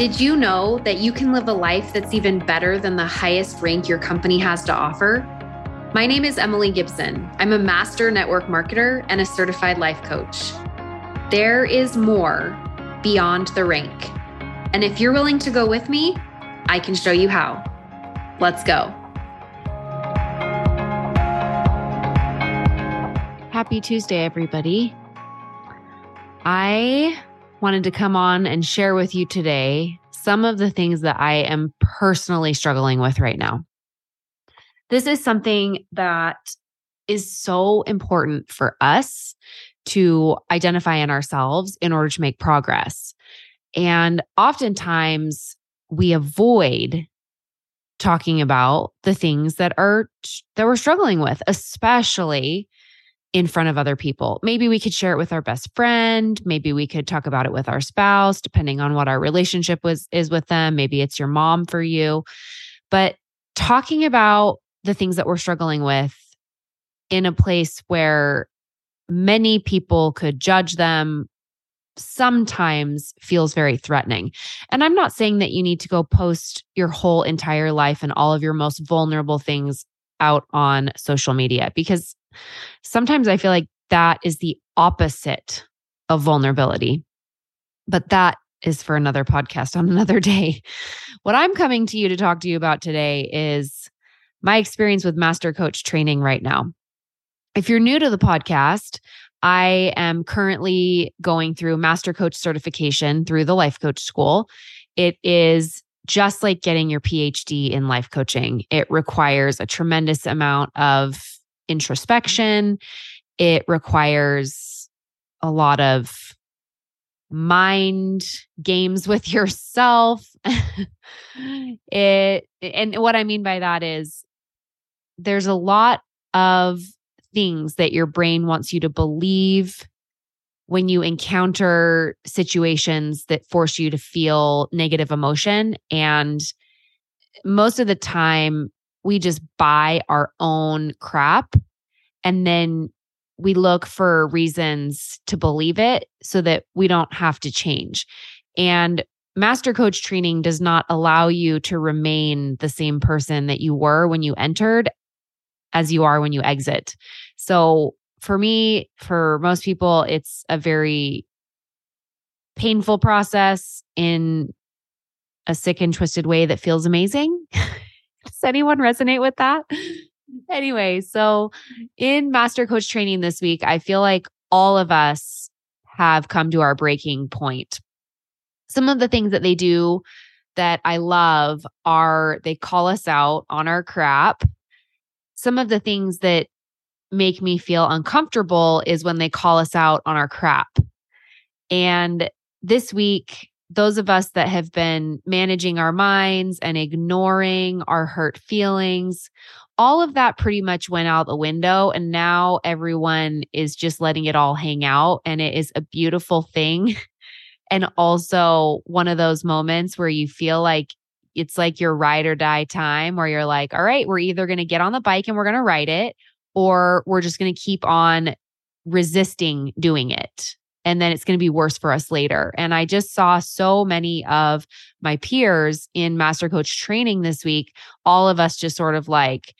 Did you know that you can live a life that's even better than the highest rank your company has to offer? My name is Emily Gibson. I'm a master network marketer and a certified life coach. There is more beyond the rank. And if you're willing to go with me, I can show you how. Let's go. Happy Tuesday, everybody. I wanted to come on and share with you today some of the things that I am personally struggling with right now. This is something that is so important for us to identify in ourselves in order to make progress. And oftentimes we avoid talking about the things that are that we're struggling with, especially in front of other people. Maybe we could share it with our best friend, maybe we could talk about it with our spouse depending on what our relationship was is with them, maybe it's your mom for you. But talking about the things that we're struggling with in a place where many people could judge them sometimes feels very threatening. And I'm not saying that you need to go post your whole entire life and all of your most vulnerable things out on social media because sometimes I feel like that is the opposite of vulnerability. But that is for another podcast on another day. What I'm coming to you to talk to you about today is my experience with master coach training right now. If you're new to the podcast, I am currently going through master coach certification through the life coach school. It is just like getting your PhD in life coaching. It requires a tremendous amount of introspection. It requires a lot of mind games with yourself. it and what I mean by that is there's a lot of things that your brain wants you to believe when you encounter situations that force you to feel negative emotion and most of the time we just buy our own crap and then we look for reasons to believe it so that we don't have to change. And master coach training does not allow you to remain the same person that you were when you entered as you are when you exit. So for me, for most people, it's a very painful process in a sick and twisted way that feels amazing. Does anyone resonate with that? anyway, so in master coach training this week, I feel like all of us have come to our breaking point. Some of the things that they do that I love are they call us out on our crap. Some of the things that make me feel uncomfortable is when they call us out on our crap. And this week, those of us that have been managing our minds and ignoring our hurt feelings, all of that pretty much went out the window. And now everyone is just letting it all hang out. And it is a beautiful thing. And also one of those moments where you feel like it's like your ride or die time, where you're like, all right, we're either going to get on the bike and we're going to ride it, or we're just going to keep on resisting doing it and then it's going to be worse for us later. And I just saw so many of my peers in master coach training this week, all of us just sort of like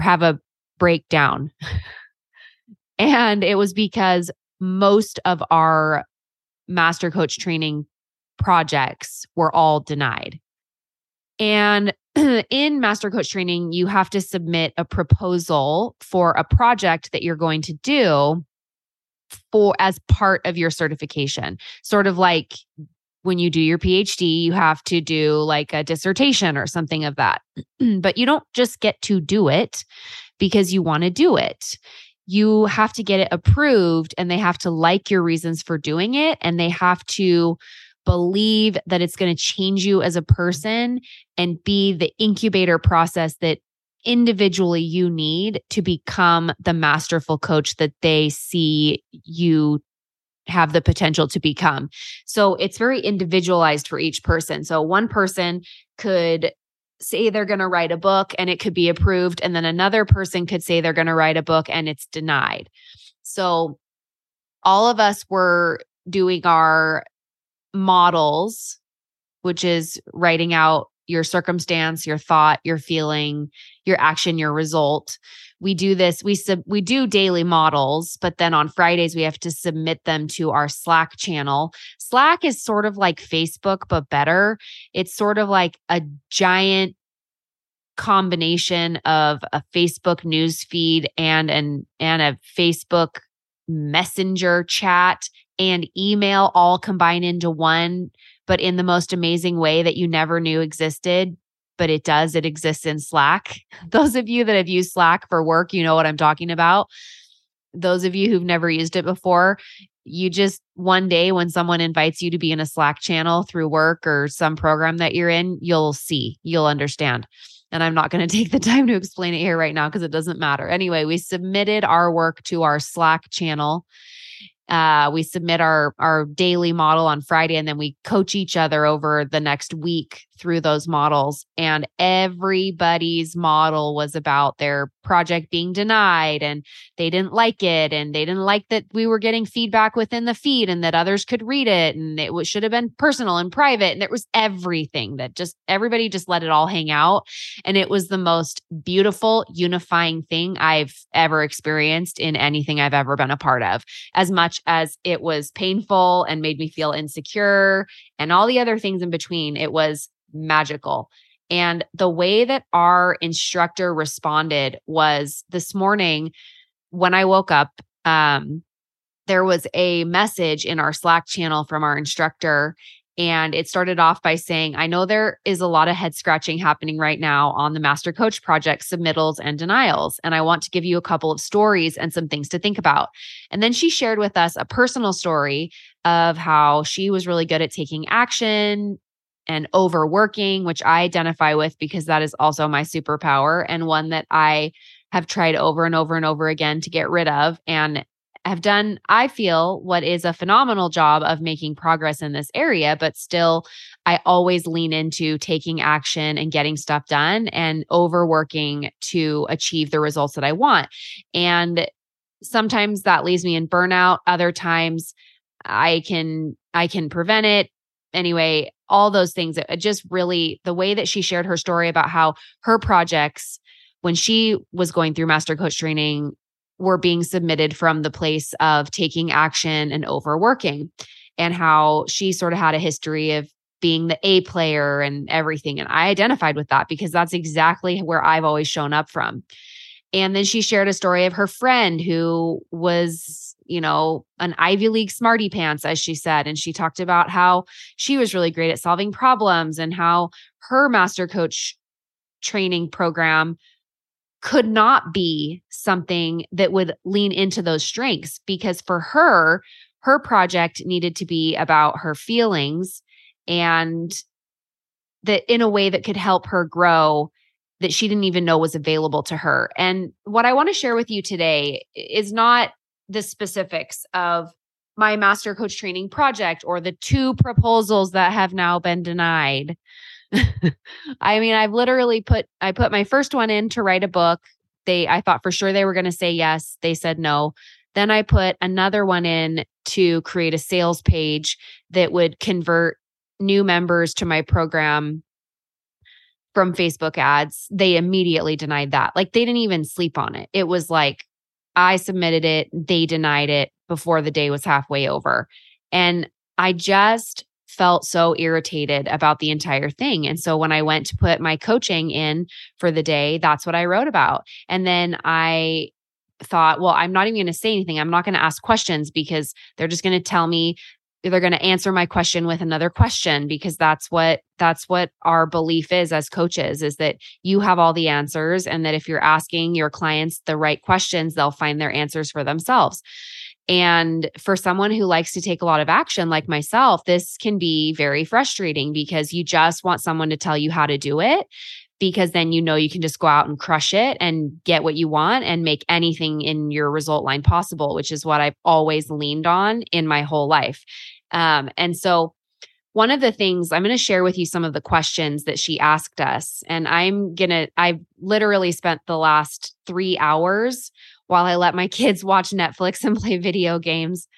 have a breakdown. and it was because most of our master coach training projects were all denied. And in master coach training, you have to submit a proposal for a project that you're going to do for as part of your certification. Sort of like when you do your PhD, you have to do like a dissertation or something of that. but you don't just get to do it because you want to do it. You have to get it approved and they have to like your reasons for doing it and they have to believe that it's going to change you as a mm-hmm. person and be the incubator process that individually you need to become the masterful coach that they see you have the potential to become. So it's very individualized for each person. So one person could say they're going to write a book and it could be approved and then another person could say they're going to write a book and it's denied. So all of us were doing our models which is writing out your circumstance, your thought, your feeling, your action, your result. We do this, we sub, we do daily models, but then on Fridays we have to submit them to our Slack channel. Slack is sort of like Facebook but better. It's sort of like a giant combination of a Facebook news feed and an and a Facebook messenger chat and email all combine into one but in the most amazing way that you never knew existed but it does it exists in slack. Those of you that have used slack for work you know what i'm talking about. Those of you who've never used it before you just one day when someone invites you to be in a slack channel through work or some program that you're in you'll see you'll understand. And I'm not going to take the time to explain it here right now because it doesn't matter. Anyway, we submitted our work to our Slack channel uh, we submit our our daily model on Friday, and then we coach each other over the next week through those models. And everybody's model was about their project being denied, and they didn't like it, and they didn't like that we were getting feedback within the feed, and that others could read it, and it should have been personal and private, and it was everything that just everybody just let it all hang out, and it was the most beautiful unifying thing I've ever experienced in anything I've ever been a part of. As much as it was painful and made me feel insecure and all the other things in between, it was magical. And the way that our instructor responded was this morning when I woke up, um, there was a message in our Slack channel from our instructor, and it started off by saying, I know there is a lot of head scratching happening right now on the Master Coach Project submittals and denials. And I want to give you a couple of stories and some things to think about. And then she shared with us a personal story of how she was really good at taking action and overworking, which I identify with because that is also my superpower and one that I have tried over and over and over again to get rid of. And have done, I feel, what is a phenomenal job of making progress in this area, but still, I always lean into taking action and getting stuff done and overworking to achieve the results that I want. And sometimes that leaves me in burnout. Other times, I can I can prevent it anyway all those things it just really the way that she shared her story about how her projects when she was going through master coach training were being submitted from the place of taking action and overworking and how she sort of had a history of being the A player and everything. And I identified with that because that's exactly where I've always shown up from. And then she shared a story of her friend who was, you know, an Ivy League smarty pants, as she said. And she talked about how she was really great at solving problems and how her master coach training program could not be something that would lean into those strengths because for her, her project needed to be about her feelings and that in a way that could help her grow that she didn't even know was available to her. And what I want to share with you today is not the specifics of my master coach training project or the two proposals that have now been denied I mean, I've literally put I put my first one in to write a book. They I thought for sure they were going to say yes. They said no. Then I put another one in to create a sales page that would convert new members to my program from Facebook ads. They immediately denied that. Like they didn't even sleep on it. It was like I submitted it, they denied it before the day was halfway over. And I just felt so irritated about the entire thing. And so when I went to put my coaching in for the day, that's what I wrote about. And then I thought, well, I'm not even going to say anything. I'm not going to ask questions because they're just going to tell me they're going to answer my question with another question because that's what that's what our belief is as coaches is that you have all the answers and that if you're asking your clients the right questions they'll find their answers for themselves. And for someone who likes to take a lot of action, like myself, this can be very frustrating because you just want someone to tell you how to do it because then you know you can just go out and crush it and get what you want and make anything in your result line possible, which is what I've always leaned on in my whole life. Um, and so, one of the things I'm going to share with you some of the questions that she asked us. And I'm going to, I've literally spent the last three hours while I let my kids watch Netflix and play video games.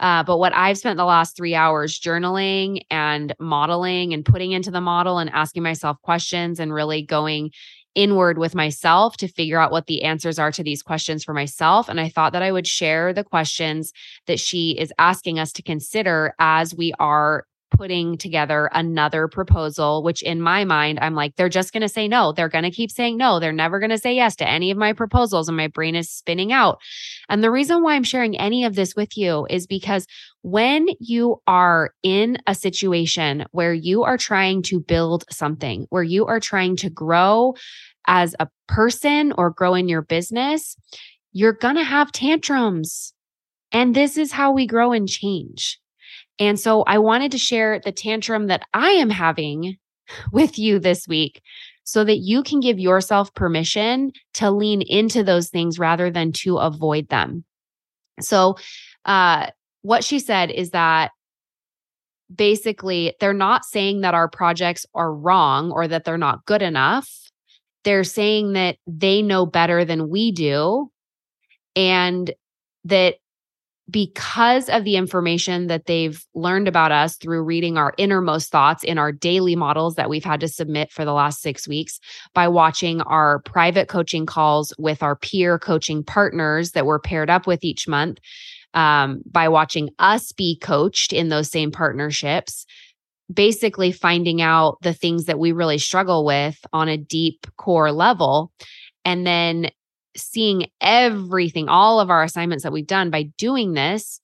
Uh, but what I've spent the last three hours journaling and modeling and putting into the model and asking myself questions and really going inward with myself to figure out what the answers are to these questions for myself. And I thought that I would share the questions that she is asking us to consider as we are putting together another proposal, which in my mind, I'm like, they're just going to say no. They're going to keep saying no. They're never going to say yes to any of my proposals. And my brain is spinning out. And the reason why I'm sharing any of this with you is because when you are in a situation where you are trying to build something, where you are trying to grow as a person or grow in your business, you're going to have tantrums. And this is how we grow and change. And so I wanted to share the tantrum that I am having with you this week so that you can give yourself permission to lean into those things rather than to avoid them. So, uh, what she said is that basically they're not saying that our projects are wrong or that they're not good enough. They're saying that they know better than we do and that because of the information that they've learned about us through reading our innermost thoughts in our daily models that we've had to submit for the last six weeks, by watching our private coaching calls with our peer coaching partners that we're paired up with each month, um, by watching us be coached in those same partnerships. Basically, finding out the things that we really struggle with on a deep core level. And then seeing everything, all of our assignments that we've done by doing this,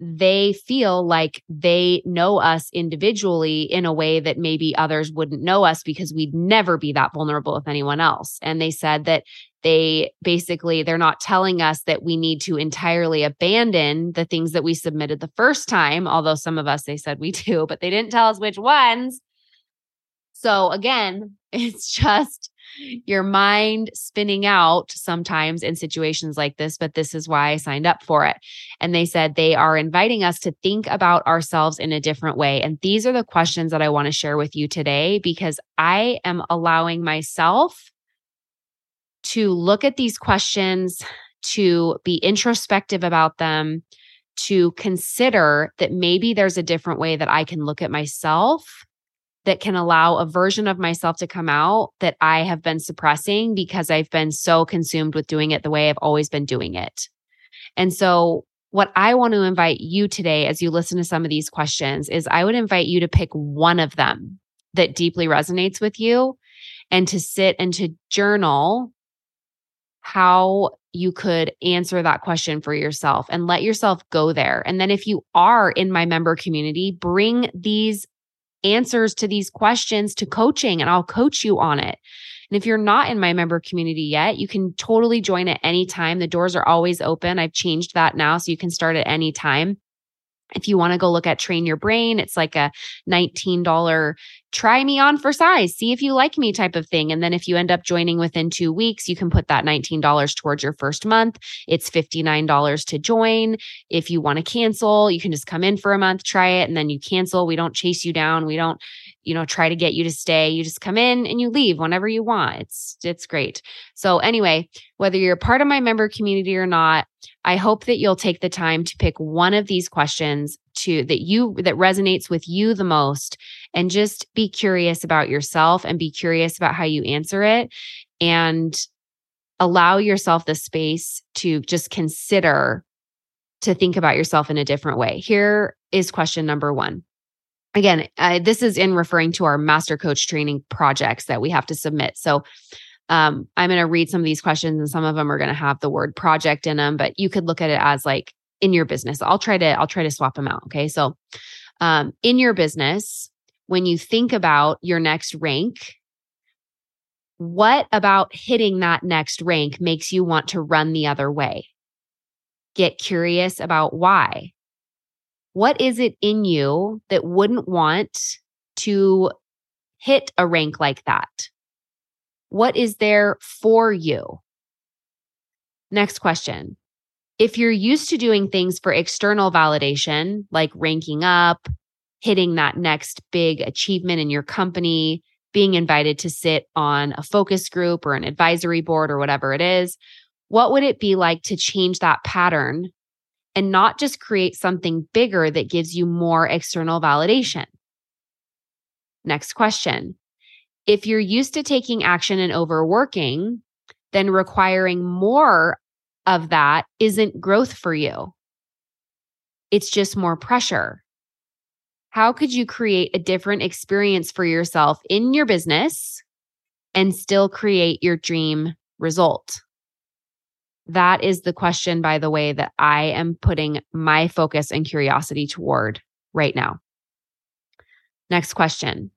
they feel like they know us individually in a way that maybe others wouldn't know us because we'd never be that vulnerable with anyone else. And they said that they basically they're not telling us that we need to entirely abandon the things that we submitted the first time, although some of us they said we do, but they didn't tell us which ones. So again, it's just your mind spinning out sometimes in situations like this, but this is why I signed up for it. And they said they are inviting us to think about ourselves in a different way. And these are the questions that I want to share with you today because I am allowing myself to look at these questions, to be introspective about them, to consider that maybe there's a different way that I can look at myself that can allow a version of myself to come out that I have been suppressing because I've been so consumed with doing it the way I've always been doing it. And so, what I want to invite you today as you listen to some of these questions is I would invite you to pick one of them that deeply resonates with you and to sit and to journal how you could answer that question for yourself and let yourself go there. And then if you are in my member community, bring these answers to these questions to coaching and I'll coach you on it. And if you're not in my member community yet, you can totally join at any time. The doors are always open. I've changed that now so you can start at any time. If you want to go look at Train Your Brain, it's like a $19 try me on for size, see if you like me type of thing. And then if you end up joining within two weeks, you can put that $19 towards your first month. It's $59 to join. If you want to cancel, you can just come in for a month, try it, and then you cancel. We don't chase you down. We don't, you know, try to get you to stay. You just come in and you leave whenever you want. It's it's great. So anyway, whether you're part of my member community or not, I hope that you'll take the time to pick one of these questions to that you that resonates with you the most and just be curious about yourself and be curious about how you answer it and allow yourself the space to just consider to think about yourself in a different way. Here is question number 1 again, uh, this is in referring to our master coach training projects that we have to submit. So um, I'm going to read some of these questions, and some of them are going to have the word project in them, but you could look at it as like in your business. I'll try to I'll try to swap them out. Okay, so um, in your business, when you think about your next rank, what about hitting that next rank makes you want to run the other way? Get curious about why. What is it in you that wouldn't want to hit a rank like that? What is there for you? Next question. If you're used to doing things for external validation, like ranking up, hitting that next big achievement in your company, being invited to sit on a focus group or an advisory board or whatever it is, What would it be like to change that pattern and not just create something bigger that gives you more external validation? Next question. If you're used to taking action and overworking, then requiring more of that isn't growth for you. It's just more pressure. How could you create a different experience for yourself in your business and still create your dream result? That is the question, by the way, that I am putting my focus and curiosity toward right now. Next question.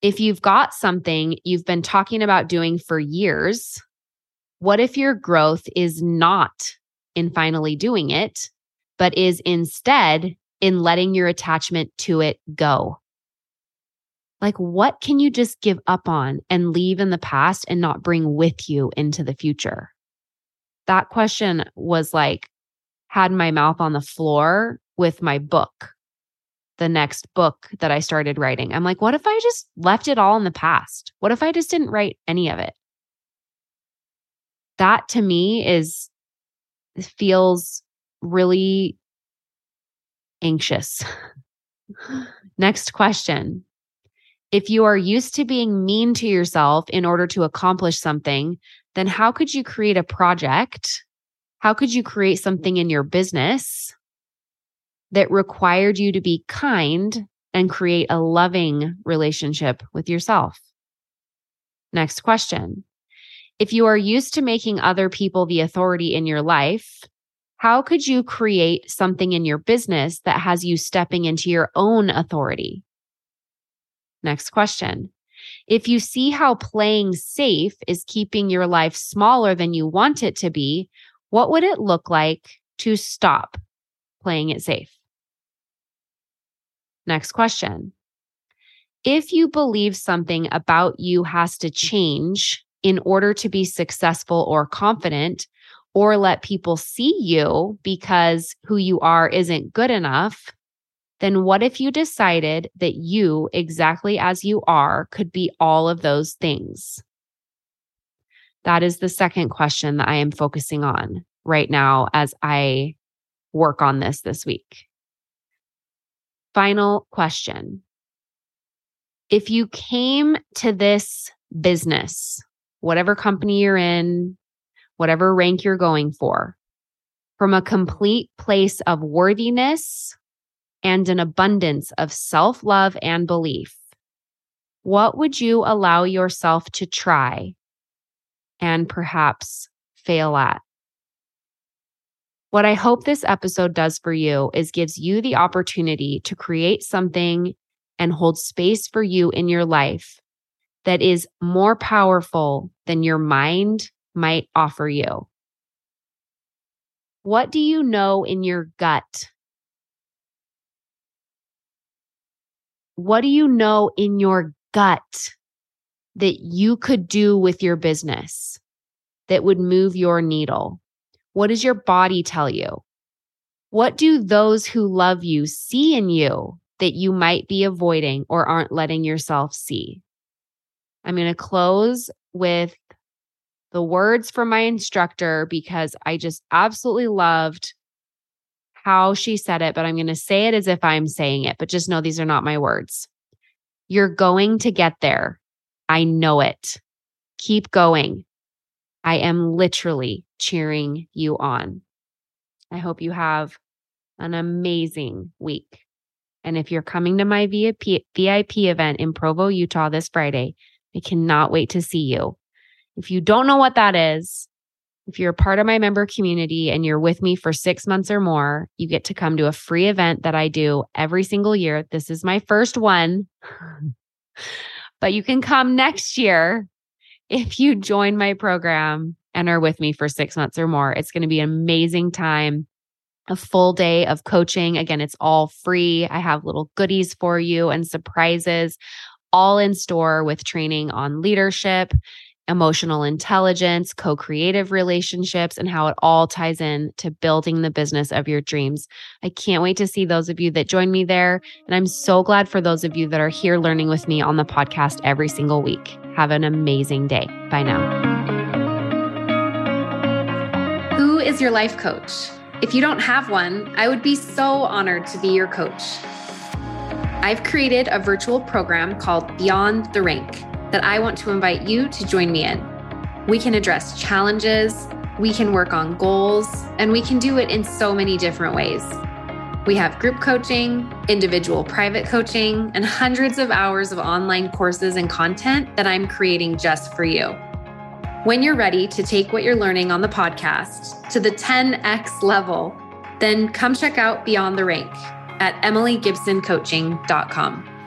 If you've got something you've been talking about doing for years, what if your growth is not in finally doing it, but is instead in letting your attachment to it go? Like, what can you just give up on and leave in the past and not bring with you into the future? That question was like, had my mouth on the floor with my book, the next book that I started writing. I'm like, what if I just left it all in the past? What if I just didn't write any of it? That to me is, feels really anxious. Next question. If you are used to being mean to yourself in order to accomplish something, then how could you create a project? How could you create something in your business that required you to be kind and create a loving relationship with yourself? Next question. If you are used to making other people the authority in your life, how could you create something in your business that has you stepping into your own authority? Next question. If you see how playing safe is keeping your life smaller than you want it to be, what would it look like to stop playing it safe? Next question. If you believe something about you has to change in order to be successful or confident, or let people see you because who you are isn't good enough, then what if you decided that you, exactly as you are, could be all of those things? That is the second question that I am focusing on right now as I work on this this week. Final question. If you came to this business, whatever company you're in, whatever rank you're going for, from a complete place of worthiness and an abundance of self love and belief, what would you allow yourself to try and perhaps fail at? What I hope this episode does for you is gives you the opportunity to create something and hold space for you in your life that is more powerful than your mind might offer you. What do you know in your gut? What do you know in your gut that you could do with your business that would move your needle? What does your body tell you? What do those who love you see in you that you might be avoiding or aren't letting yourself see? I'm going to close with the words from my instructor because I just absolutely loved how she said it, but I'm going to say it as if I'm saying it, but just know these are not my words. You're going to get there. I know it. Keep going. I am literally cheering you on. I hope you have an amazing week. And if you're coming to my VIP, VIP event in Provo, Utah this Friday, I cannot wait to see you. If you don't know what that is, if you're a part of my member community and you're with me for six months or more, you get to come to a free event that I do every single year. This is my first one, but you can come next year if you join my program and are with me for six months or more. It's going to be an amazing time. A full day of coaching. Again, it's all free. I have little goodies for you and surprises all in store with training on leadership emotional intelligence, co creative relationships, and how it all ties in to building the business of your dreams. I can't wait to see those of you that join me there. And I'm so glad for those of you that are here learning with me on the podcast every single week. Have an amazing day. Bye now. Who is your life coach? If you don't have one, I would be so honored to be your coach. I've created a virtual program called Beyond the Rank that I want to invite you to join me in. We can address challenges, we can work on goals, and we can do it in so many different ways. We have group coaching, individual private coaching, and hundreds of hours of online courses and content that I'm creating just for you. When you're ready to take what you're learning on the podcast to the 10x level, then come check out Beyond the Rank at emilygibsoncoaching.com.